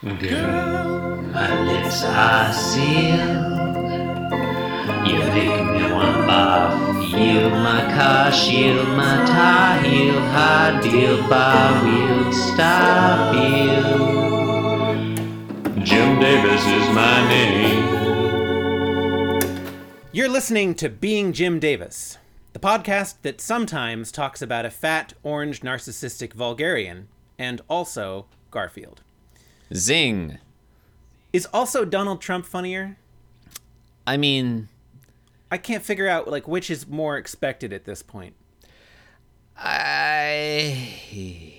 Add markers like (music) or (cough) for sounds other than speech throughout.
Girl, my lips are sealed. You me barf. Yield my car, shield my tie, heel, deal, bar wheel, stop you. Jim Davis is my name. You're listening to Being Jim Davis, the podcast that sometimes talks about a fat, orange, narcissistic vulgarian, and also Garfield. Zing. Is also Donald Trump funnier? I mean, I can't figure out like which is more expected at this point. I.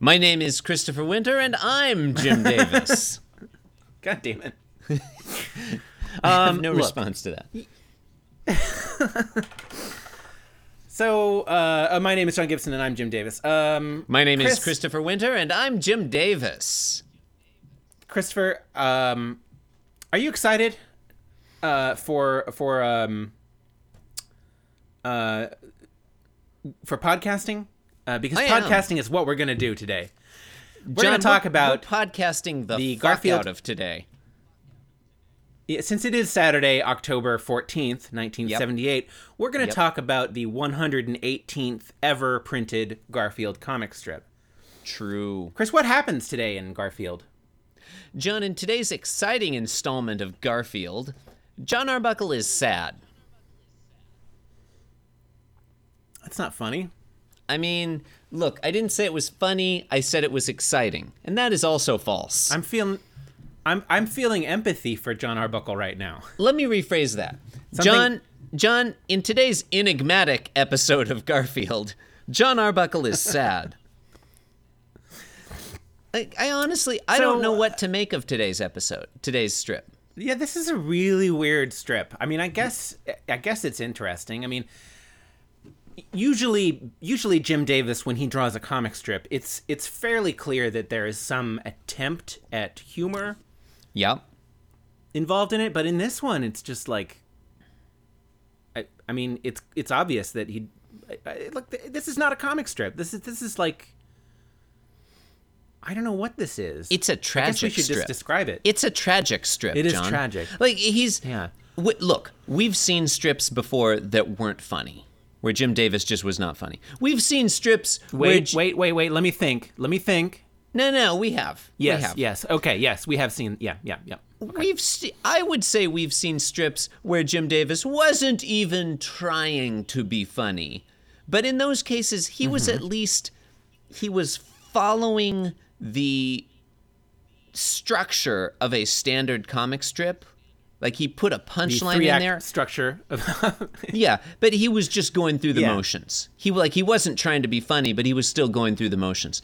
My name is Christopher Winter, and I'm Jim (laughs) Davis. God damn it. (laughs) Have no look. response to that. (laughs) So, uh, uh, my name is John Gibson, and I'm Jim Davis. Um, My name Chris- is Christopher Winter, and I'm Jim Davis. Christopher, um, are you excited uh, for for um, uh, for podcasting? Uh, because I am. podcasting is what we're going to do today. We're John, going to talk about we're podcasting the, the Garfield- out of today. Yeah, since it is Saturday, October 14th, 1978, we're going to Yep. talk about the 118th ever printed Garfield comic strip. True. Chris, what happens today in Garfield? John, in today's exciting installment of Garfield, John Arbuckle is sad. That's not funny. I mean, look, I didn't say it was funny, I said it was exciting. And that is also false. I'm feeling I'm I'm feeling empathy for John Arbuckle right now. Let me rephrase that. Something- John, John, in today's enigmatic episode of Garfield, John Arbuckle is sad. I, I honestly, I don't know what uh, to make of today's episode, today's strip. Yeah, this is a really weird strip. I mean, I guess I guess it's interesting. I mean, usually usually Jim Davis when he draws a comic strip, it's it's fairly clear that there is some attempt at humor Yep. involved in it, but in this one it's just like I, I mean, it's it's obvious that he I, I, look th- this is not a comic strip. This is this is like I don't know what this is. It's a I guess we tragic should strip. just describe it. It's a tragic strip. It is John. tragic. Like he's Yeah. W- look, we've seen strips before that weren't funny, where Jim Davis just was not funny. We've seen strips where Wait, J- wait, wait, wait. Let me think. Let me think. No, no, we have. Yes, we have. yes. Okay, yes. We have seen. Yeah, yeah, yeah. We've se- I would say we've seen strips where Jim Davis wasn't even trying to be funny. But in those cases, he was Mm-hmm. at least he was following the structure of a standard comic strip. Like he put a The punchline in there. structure. (laughs) Yeah, but he was just going through the Yeah. motions. He like he wasn't trying to be funny, but he was still going through the motions.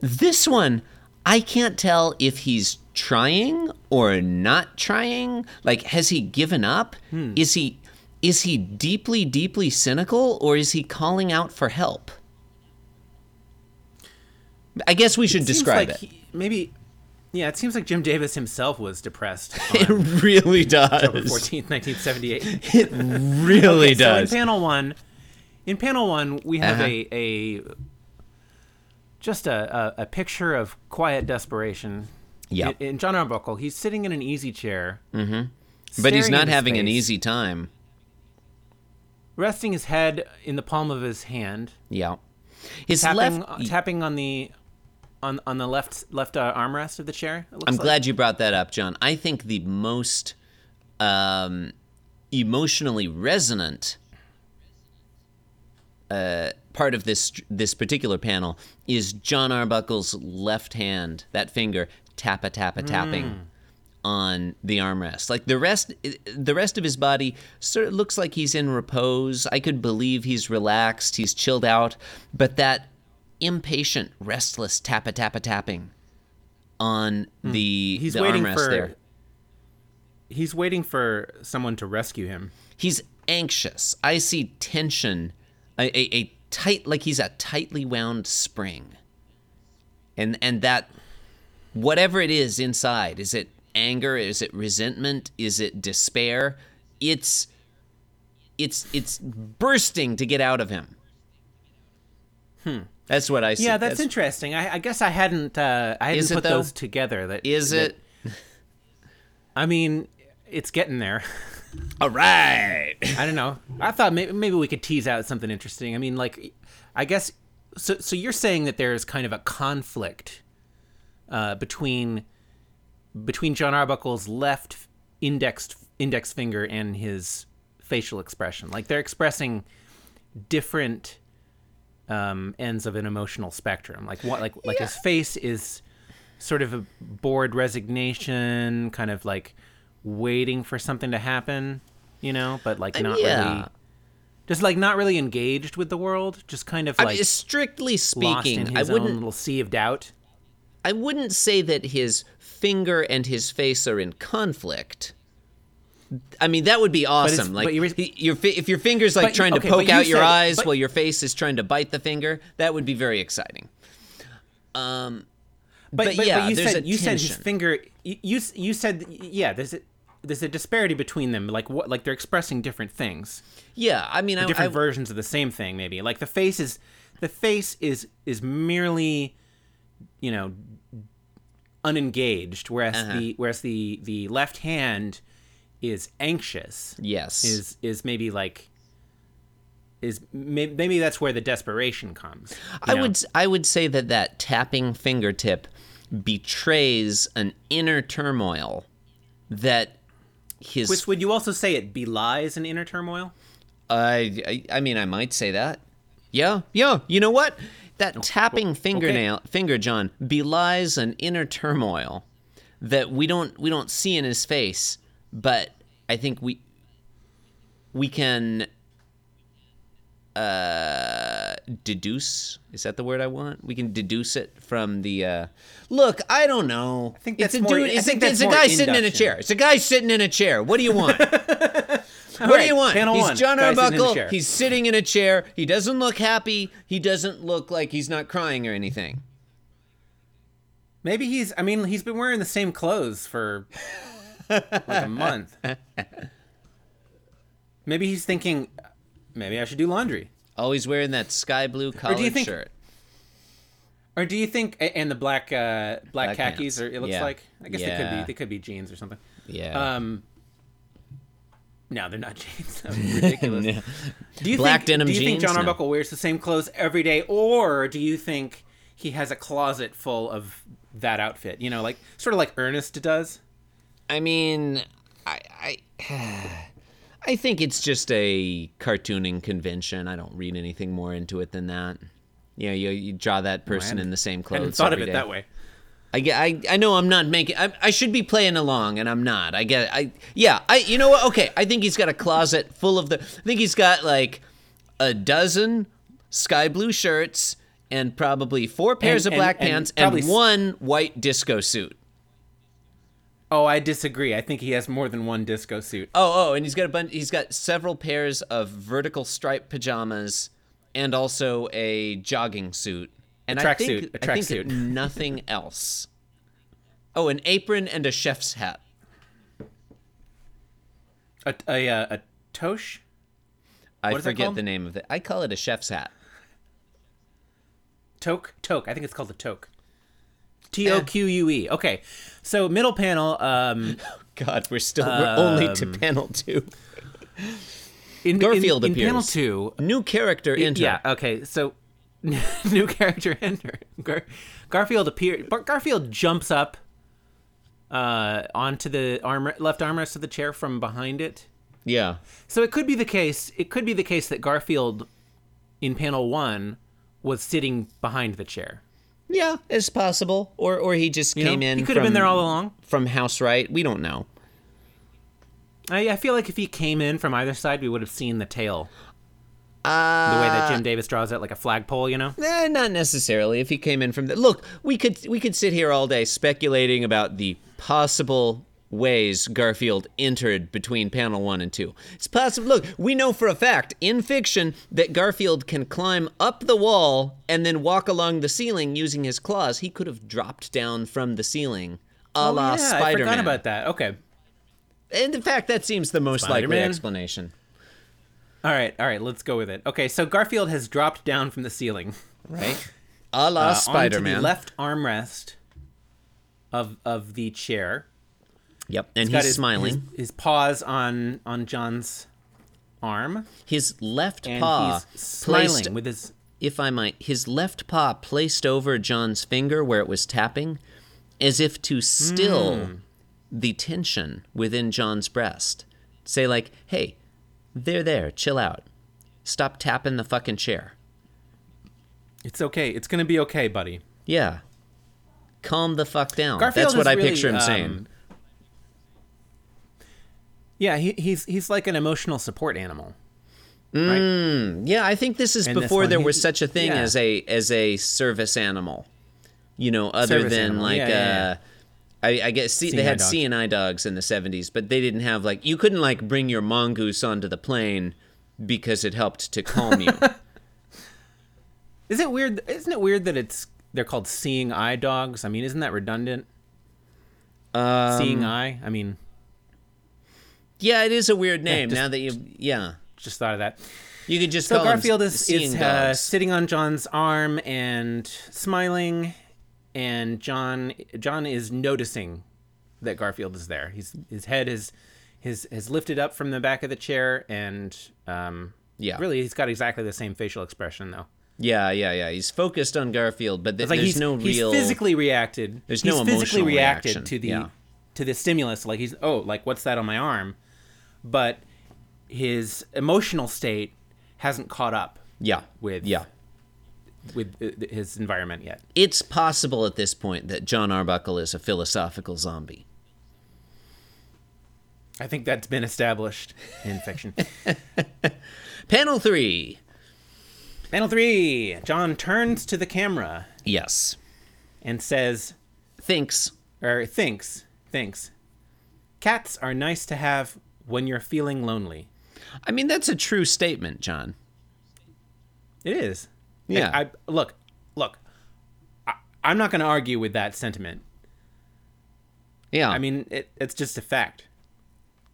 This one, I can't tell if he's trying or not trying. Like has he given up? Hmm. Is he is he deeply deeply cynical or is he calling out for help? I guess we should Seems describe like it. he- maybe. Yeah, it seems like Jim Davis himself was depressed (laughs) It really October does. fourteenth, nineteen seventy-eight. It really So in panel one, in panel one, we have Uh-huh. a a just a, a a picture of quiet desperation. Yep. In, in John Arbuckle, he's sitting in an easy chair. Mm-hmm. but he's not having an easy time. Resting his head in the palm of his hand, Yeah. His tapping left tapping on the on on the left left uh, armrest of the chair. it looks I'm like. glad you brought that up, John. I think the most um, emotionally resonant uh, part of this this particular panel is John Arbuckle's left hand, that finger tappa tappa tapping on the armrest. Like the rest, the rest of his body sort of looks like he's in repose. I could believe he's relaxed, he's chilled out, but that impatient, restless tappa tappa tapping on the Hmm. He's the waiting armrest for there. he's waiting for someone to rescue him. He's anxious. I see tension, a, a, a tight, like he's a tightly wound spring, and and that whatever it is inside, is it anger? Is it resentment? Is it despair? It's it's it's bursting to get out of him. That's what I see. Yeah, that's, interesting. I, I guess I hadn't uh, I hadn't put though? those together. That Is that- it? I mean, it's getting there. (laughs) All right. I don't know. I thought maybe maybe we could tease out something interesting. I mean, like, I guess. So so you're saying that there's kind of a conflict uh, between between John Arbuckle's left indexed index finger and his facial expression. Like they're expressing different um, ends of an emotional spectrum. Like what? Like like his face is sort of a bored resignation, kind of like waiting for something to happen, you know, but like not yeah. really, just like not really engaged with the world, just kind of I like mean, strictly speaking, in I wouldn't little sea of doubt. I wouldn't say that his finger and his face are in conflict. I mean, that would be awesome. but like, he- your if your finger's like But- trying okay, to but poke you out your eyes but- while your face is trying to bite the finger, that would be very exciting. Um, But, But yeah, you said you said his finger. You you, you said yeah. There's a there's a disparity between them. Like what? Like they're expressing different things, yeah, I mean, I, different I, versions of the same thing. Maybe like the face is the face is is merely, you know, unengaged, whereas Uh-huh. the whereas the the left hand is anxious. yes, Is is maybe like. Is may- maybe that's where the desperation comes. I know? would I would say that that tapping fingertip betrays an inner turmoil that his Which would you also say it belies an inner turmoil? I, I I mean I might say that. Yeah, yeah. You know what? That oh, tapping fingernail finger John belies an inner turmoil that we don't we don't see in his face, but I think we we can uh deduce is that the word I want? We can deduce it from the uh Look, I don't know. I think it's that's a more- dude, I it's, think a, it's a guy sitting in a chair. It's a guy sitting in a chair. What do you want? (laughs) What do you want? He's one, John Arbuckle. He's sitting in a chair. He doesn't look happy. He doesn't look like he's not crying or anything. Maybe he's. I mean, he's been wearing the same clothes for like a month. (laughs) Maybe he's thinking, maybe I should do laundry. Always wearing that sky blue collared think- shirt. Or do you think? And the black, uh, black, Black khakis, pants. or it looks Yeah. like. I guess they could be. They could be jeans or something. Yeah. Um. No, they're not (laughs) jeans. That would be (laughs) ridiculous. Yeah. Do you Black think, denim Do you think jeans? John No. Arbuckle wears the same clothes every day, or do you think he has a closet full of that outfit? You know, like sort of like Ernest does. I mean, I, I, (sighs) I think it's just a cartooning convention. I don't read anything more into it than that. Yeah, you, you draw that person in the same I clothes. hadn't thought of it day. that way. I, get- I, I know I'm not making. I, I should be playing along, and I'm not. I get. I yeah. I you know what? Okay. I think he's got a closet full of the. I think he's got like a dozen sky blue shirts and probably four pairs And- of black and pants probably and one white disco suit. Oh, I disagree. I think he has more than one disco suit. Oh, oh, and he's got a bunch. He's got several pairs of vertical striped pajamas, and also a jogging suit. And I tracksuit, think a I think tracksuit. (laughs) nothing else. Oh, an apron and a chef's hat. A a, uh, a toche? I What is that forget the name of it. I call it a chef's hat. Toque? Toque. I think it's called a toque. T O Q U E. Okay. So middle panel. Um, (laughs) God, we're still we're only to Um, panel two. in, Garfield in, in appears. panel two. New character enter. Yeah. Okay. So (laughs) new character enter. Gar- Garfield appears. Bar- Garfield jumps up uh, onto the arm left armrest of the chair from behind it. Yeah. So it could be the case. It could be the case that Garfield, in panel one, was sitting behind the chair. Yeah, it's possible. Or or he just You came know? in. He could have been there all along. From House Right. We don't know. I, I feel like if he came in from either side, we would have seen the tail. Uh, The way that Jim Davis draws it, like a flagpole, you know. Eh, not necessarily. If he came in from the look, we could we could sit here all day speculating about the possible ways Garfield entered between panel one and two. It's possible. Look, we know for a fact in fiction that Garfield can climb up the wall and then walk along the ceiling using his claws. He could have dropped down from the ceiling, a la Oh, yeah, I Spider-Man. forgot about that. Okay. And in fact, that seems the most likely Spider-Man. explanation. All right, all right, let's go with it. Okay, so Garfield has dropped down from the ceiling. right? (laughs) A la uh, Spider onto the Man. left armrest of of the chair. Yep, and he's his, smiling. His, his paws on on John's arm, His, left and paw he's smiling placed, with his. if I might, his left paw placed over John's finger where it was tapping, as if to still Hmm. the tension within John's breast. Say like, "Hey, there, there, chill out. Stop tapping the fucking chair." It's okay. It's gonna be okay, buddy. Yeah. Calm the fuck down. Garfield That's what I really, picture him um, saying. Yeah, he, he's he's like an emotional support animal. Yeah, I think this is And this before one, there he- was such a thing yeah. as a as a service animal. You know, other Service than animal, like yeah, yeah, uh I, I guess see, they Seeing eye had dogs. Seeing eye dogs in the seventies, but they didn't have like you couldn't like bring your mongoose onto the plane because it helped to calm you. (laughs) Is it weird? Isn't it weird that it's they're called seeing eye dogs? I mean, isn't that redundant? Um, seeing eye. I mean, yeah, it is a weird name just- now that you yeah. just thought of that. You could just So Garfield is, is uh, sitting on John's arm and smiling, and John John is noticing that Garfield is there. He's his head is his has lifted up from the back of the chair, and um, Yeah. really he's got exactly the same facial expression though. Yeah, yeah, yeah. He's focused on Garfield, but th- like there's he's, no he's real physically reacted. There's he's no physically emotional reacted reaction, to the yeah. to the stimulus. Like he's oh, like what's that on my arm? But his emotional state hasn't caught up Yeah. with Yeah. with uh, his environment yet. It's possible at this point that John Arbuckle is a philosophical zombie. I think that's been established in fiction. (laughs) Panel three. Panel three. John turns to the camera Yes. and says, Thinks. or thinks, thinks, cats are nice to have when you're feeling lonely. I mean, that's a true statement, John. It is. Yeah. I, I look, look. I, I'm not going to argue with that sentiment. Yeah. I mean, it, it's just a fact.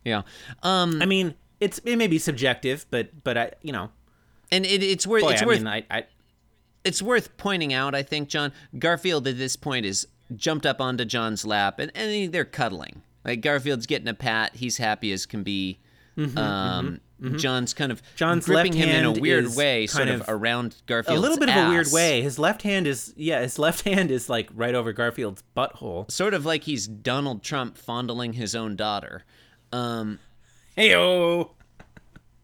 yeah. Um, I mean, it's it may be subjective, but but I, you know, and it, it's worth boy, it's I worth mean, I, I it's worth pointing out. I think John Garfield at this point is jumped up onto John's lap, and, and they're cuddling. Like Garfield's getting a pat. He's happy as can be. um, John's kind of Mm-hmm, John's gripping left him in a weird way, sort of, of around Garfield's a little bit of a weird way. His left hand is yeah, his (laughs) left hand is like right over Garfield's butthole. sort of like he's Donald Trump fondling his own daughter. Um, Heyo.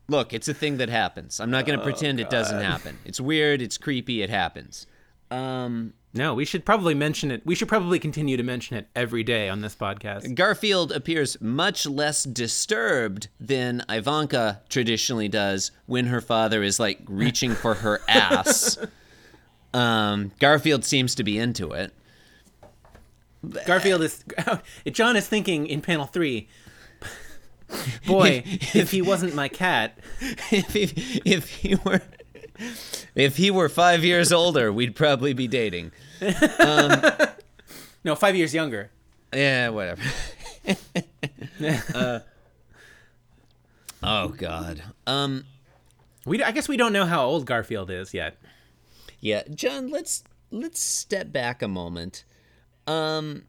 look, it's a thing that happens. I'm not Oh, going to pretend it doesn't happen. It's weird. It's creepy. It happens. Um, No, we should probably mention it. We should probably continue to mention it every day on this podcast. Garfield appears much less disturbed than Ivanka traditionally does when her father is like reaching for her (laughs) ass. Um, Garfield seems to be into it. Garfield is (laughs) John is thinking in panel 3. (laughs) Boy, if he wasn't my cat, if, he, if he were if he were five years older, we'd probably be dating. (laughs) no, 5 years younger. Yeah, whatever. (laughs) Uh, oh God. Um. We I guess we don't know how old Garfield is yet. Yeah, John. Let's let's step back a moment. Um,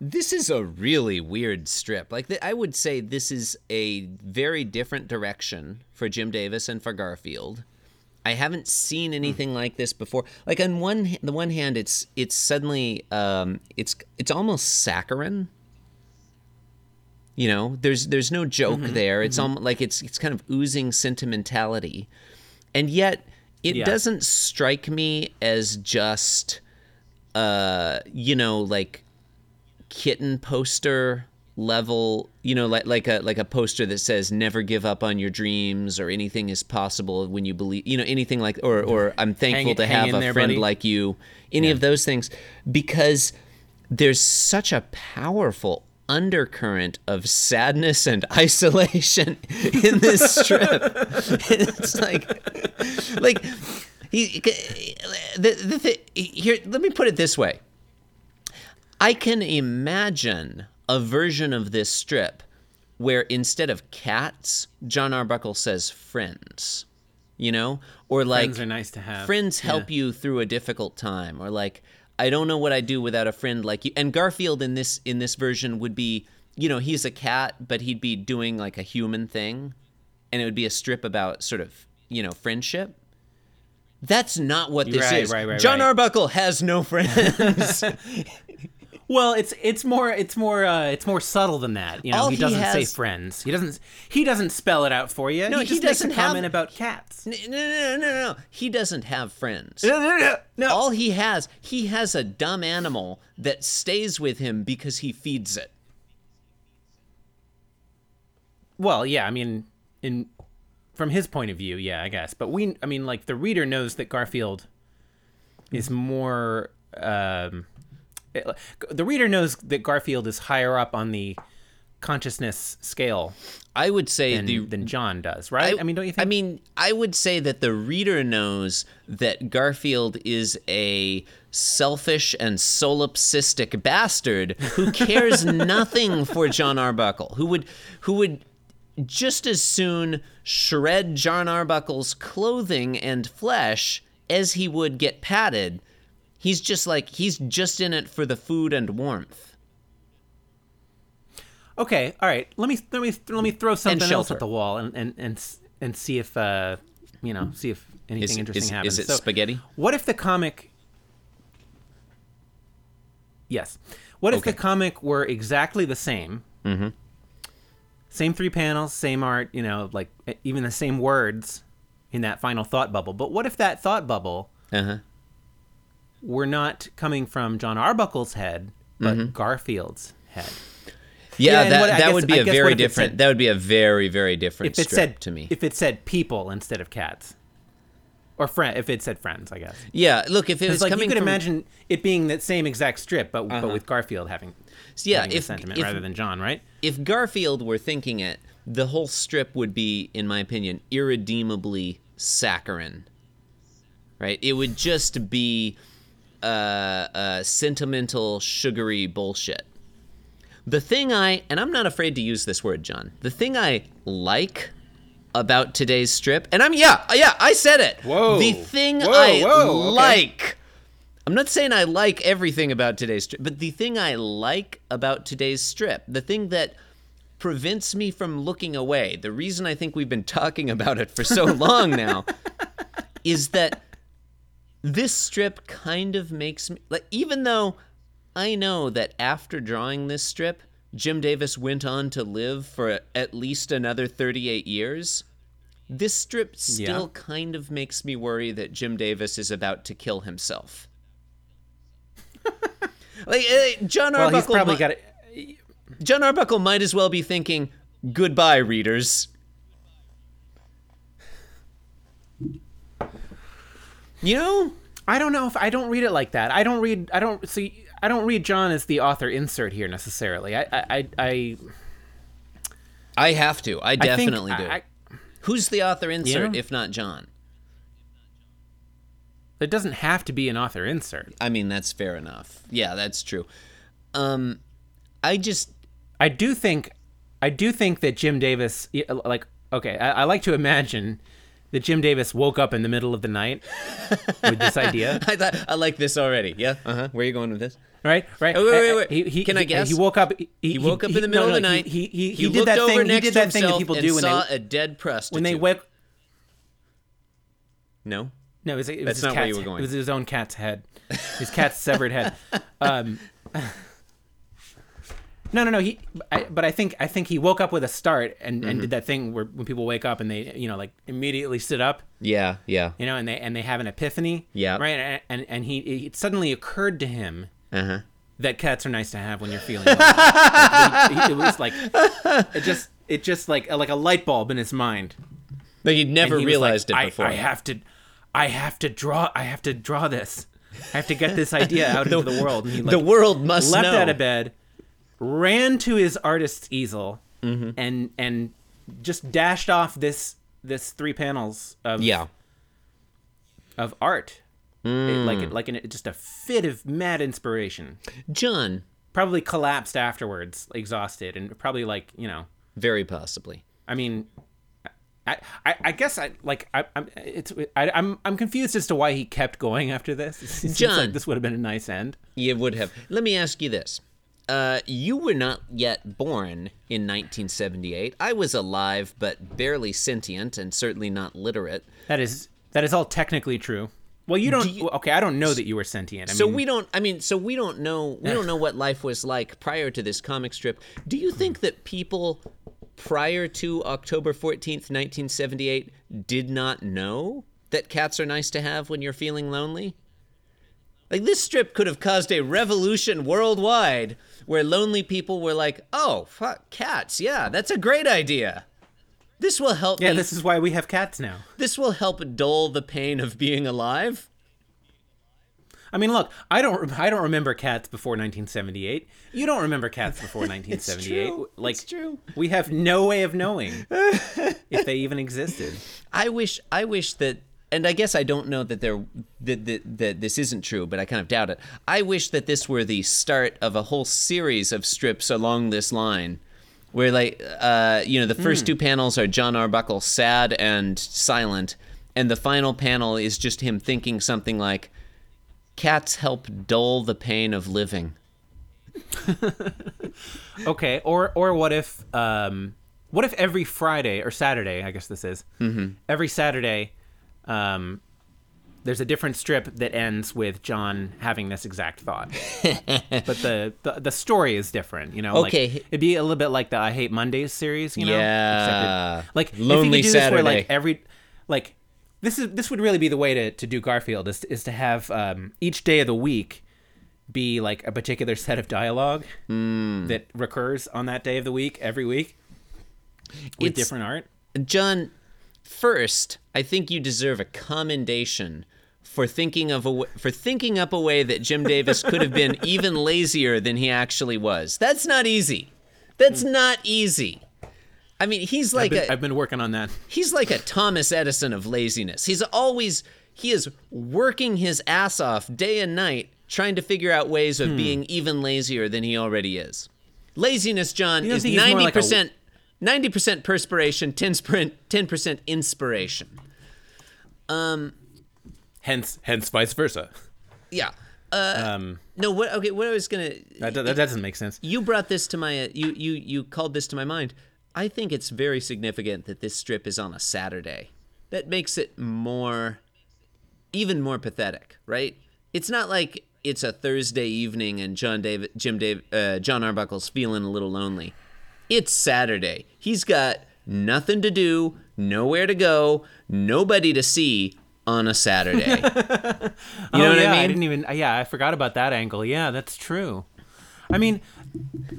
this is a really weird strip. Like th- I would say, this is a very different direction for Jim Davis and for Garfield. I haven't seen anything like this before. Like on one the one hand, it's it's suddenly um, it's it's almost saccharine. You know, there's there's no joke there. It's almost like it's it's kind of oozing sentimentality, and yet it Yeah. doesn't strike me as just, uh, you know, like kitten poster level. You know, like like a like a poster that says "Never give up on your dreams" or "Anything is possible when you believe." You know, anything like or or I'm thankful it- to have a there, friend buddy. like you. Any of those things, because there's such a powerful undercurrent of sadness and (laughs) isolation in this strip. (laughs) it's like, like he, the, the, the, here. Let me put it this way. I can imagine a version of this strip where instead of cats, John Arbuckle says friends. you know, or like Friends are nice to have. friends help you through a difficult time. Or like i don't know what i'd do without a friend like you. And garfield in this in this version would be you know he's a cat but he'd be doing like a human thing. And it would be a strip about sort of you know friendship. That's not what this Right, is. right, right, john arbuckle has no friends (laughs) (laughs) Well, it's it's more it's more uh, it's more subtle than that. You know, All he he doesn't say has- friends. He doesn't he doesn't spell it out for you. No, he he just makes doesn't a have- comment about cats. no no no no no he doesn't have friends No, no, no, no. all he has he has a dumb animal that stays with him because he feeds it Well, yeah, I mean, in from his point of view, yeah, I guess. But we, I mean, like the reader knows that Garfield is more. Um, it- the reader knows that Garfield is higher up on the consciousness scale i would say than, the than John does, right? I, mean, don't you think? I mean, I would say that the reader knows that Garfield is a selfish and solipsistic bastard who (laughs) cares nothing for John Arbuckle, who would who would just as soon shred John Arbuckle's clothing and flesh as he would get patted. He's just like he's just in it for the food and warmth. Okay, all right. Let me let me let me throw something else at the wall and and and and see if uh you know see if anything Is, interesting is, happens. is it So, spaghetti? What if the comic? Yes. What if the comic were exactly the same? Mm-hmm. Same three panels, same art. You know, like even the same words in that final thought bubble. But what if that thought bubble Uh-huh. Were not coming from John Arbuckle's head, but mm-hmm. Garfield's head? Yeah, Yeah, that, what- that guess- would be I a very different. said- that would be a very very different If it strip said to me. if it said people instead of cats, or friend, if it said friends, I guess. yeah, look, if it was like you could from, imagine it being that same exact strip, but but uh-huh. with Garfield having yeah, having the if sentiment if, rather than John, right? if Garfield were thinking it, the whole strip would be, in my opinion, irredeemably saccharine. Right? It would just be uh, uh, sentimental, sugary bullshit. The thing I, and I'm not afraid to use this word, John. The thing I like about today's strip, and I'm yeah, yeah, I said it. Whoa. The thing Whoa, I whoa, okay. like. I'm not saying I like everything about today's strip, but the thing I like about today's strip, the thing that prevents me from looking away, the reason I think we've been talking about it for so (laughs) long now, is that this strip kind of makes me like even though I know that after drawing this strip, Jim Davis went on to live for at least another 38 years. This strip still Yeah. kind of makes me worry that Jim Davis is about to kill himself. (laughs) like uh, John Well, he's probably mi- got it. John Arbuckle might as well be thinking, "Goodbye, readers." You know, I don't know if I don't read it like that. I don't read. I don't see. I don't read John as the author insert here necessarily. I I I, I I have to. I I definitely think do. I, I, Who's the author insert if not John? it doesn't have to be an author insert. I mean, that's fair enough. Yeah, that's true. Um, I just I do think, I do think that Jim Davis, like, okay, I, I like to imagine that Jim Davis woke up in the middle of the night with this idea, (laughs) I thought I like this already. Yeah. Uh huh. Where are you going with this? right? Right? Oh, wait, wait, wait. He, he, Can I guess? He woke up. He, He woke up in the middle no, of the he- night. He he, he, did that over thing. He did that thing that people do when saw they a dead prostitute. when they wake. No. No, it was, it was That's his not where you were going. It was his own cat's head, his cat's severed head. (laughs) Um, (laughs) no, no, no. He, I, but I think I think he woke up with a start and, Mm-hmm. and did that thing where when people wake up and they you know like immediately sit up, Yeah. Yeah. you know, and they and they have an epiphany. Yeah. Right. And and, and he it suddenly occurred to him Uh huh. that cats are nice to have when you're feeling. Like, he- it was like it just it just like like a light bulb in his mind. Like he'd never he was like, realized it before. I, have to, I have to draw. I have to draw this. I have to get this idea out into (laughs) the world. And he like, the world must leapt know. out of bed, ran to his artist's easel, Mm-hmm. and and just dashed off this this three panels of Yeah. of art, It- like Mm. it, like an, just a fit of mad inspiration. John. Probably collapsed afterwards, exhausted, and probably like you know, Very possibly. I mean, I, I, I guess I like I, I'm it's I, I'm I'm confused as to why he kept going after this. (laughs) It John. like this would have been a nice end. You would have. Let me ask you this. Uh, you were not yet born in 1978. I was alive, but barely sentient and certainly not literate. That is that is all technically true. Well, you don't. you- okay, I don't know that you were sentient. I So mean, we don't. I mean, so we don't know. We don't know (laughs) what life was like prior to this comic strip. Do you think that people prior to October 14th, 1978, did not know that cats are nice to have when you're feeling lonely? Like this strip could have caused a revolution worldwide, where lonely people were like, "Oh, fuck, cats! Yeah, that's a great idea. This will help Yeah, me. this is why we have cats now. this will help dull the pain of being alive." I mean, look, I don't I don't remember cats before 1978. You don't remember cats before (laughs) 1978. true. Like It's true. we have no way of knowing if they even existed. (laughs) I wish I wish that and I guess I don't know that there that, that that this isn't true, but I kind of doubt it. I wish that this were the start of a whole series of strips along this line. Where like uh you know the first two panels are John Arbuckle sad and silent and the final panel is just him thinking something like cats help dull the pain of living. (laughs) Okay, or or what if um what if every Friday or Saturday, I guess this is. Mm-hmm. Every Saturday um there's a different strip that ends with John having this exact thought. (laughs) but the, the the story is different, you know, Okay. like it'd be a little bit like the I Hate Mondays series, you know? Yeah. It- like if you Lonely could do this where like every like this is this would really be the way to, to do Garfield is is to have um, each day of the week be like a particular set of dialogue Hmm. that recurs on that day of the week every week with It's- different art. John, first, I think you deserve a commendation for thinking of a w- for thinking up a way that Jim Davis could have been (laughs) even lazier than he actually was. That's not easy. That's not easy. I mean, he's I've like been, a I've been working on that. he's like a Thomas Edison of laziness. He's always he is working his ass off day and night trying to figure out ways Hmm. of being even lazier than he already is. Laziness, John, is ninety percent ninety percent perspiration, ten percent inspiration. Um, hence, hence, vice versa. Yeah. Uh, Um, no. What? Okay. What I was gonna. that, that doesn't make sense. You brought this to my. You you you called this to my mind. I think it's very significant that this strip is on a Saturday. That makes it more, even more pathetic, right? It's not like it's a Thursday evening and John David, Jim Dave, uh, John Arbuckle's feeling a little lonely. It's Saturday. He's got nothing to do, nowhere to go, nobody to see on a Saturday. (laughs) you know oh, what yeah, I mean? I didn't even. Yeah, I forgot about that angle. Yeah, that's true. I mean,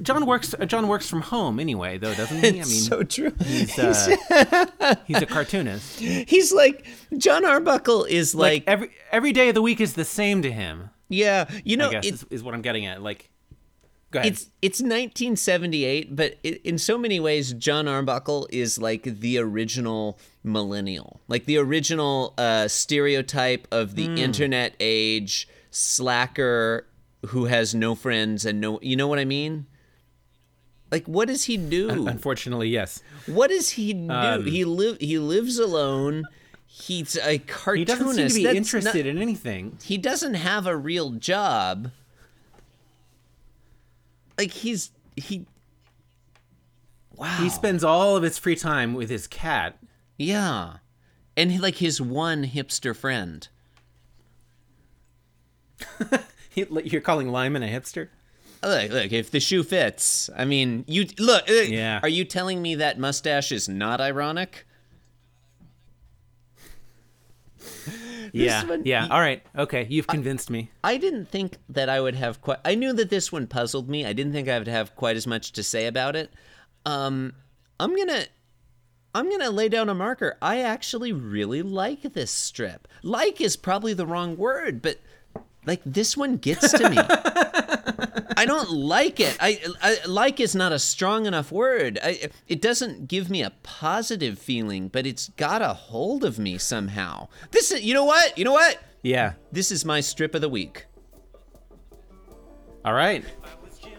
John works. uh, John works from home anyway, though, doesn't he? I mean, so true. (laughs) he's, uh, he's a cartoonist. (laughs) He's like John Arbuckle is Like, like, every every day of the week is the same to him. yeah, you know I guess it's is, is what I'm getting at. Like. It's it's 1978, but it, in so many ways, John Arbuckle is like the original millennial, like the original uh, stereotype of the internet age slacker who has no friends and no, you know what I mean? Like, what does he do? Unfortunately, yes. What does he do? Um, he live he lives alone. He's a cartoonist. He doesn't seem to be That's not- interested in anything. he doesn't have a real job. Like he's he Wow. He spends all of his free time with his cat. yeah. And he, like his one hipster friend. (laughs) You're calling Lyman a hipster? Look, look, if the shoe fits. I mean, you look, uh, Yeah. Are you telling me that mustache is not ironic? Yeah. one- yeah. All right. Okay. You've convinced me. I didn't think that I would have quite. I knew that this one puzzled me. I didn't think I would have quite as much to say about it. Um, I'm gonna, I'm gonna lay down a marker. I actually really like this strip. Like is probably the wrong word, but like this one gets to me. (laughs) I don't like it. I, I like is not a strong enough word. I, it doesn't give me a positive feeling, but it's got a hold of me somehow. This is, you know what? You know what? Yeah. This is my strip of the week. All right.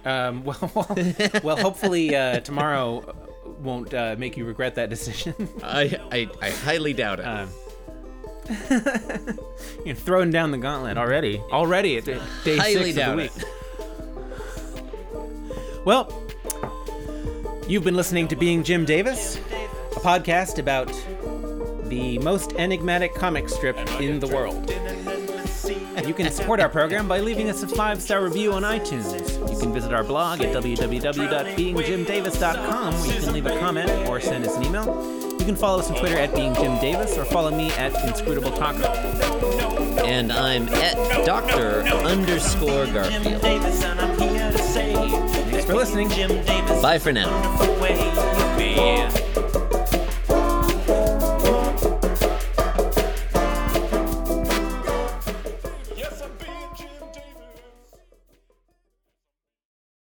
Um, (laughs) well, well, well hopefully uh, tomorrow won't uh, make you regret that decision. (laughs) I, I, I highly doubt it. um, (laughs) you're throwing down the gauntlet already. Already at day highly six of the week. it. Well, you've been listening to Being Jim Davis, a podcast about the most enigmatic comic strip in the world. You can support our program by leaving us a five star review on iTunes. You can visit our blog at www.beingjimdavis.com where you can leave a comment or send us an email. You can follow us on Twitter at Being Jim Davis or follow me at Inscrutable Taco. And I'm at Doctor underscore Garfield for listening. Bye for now.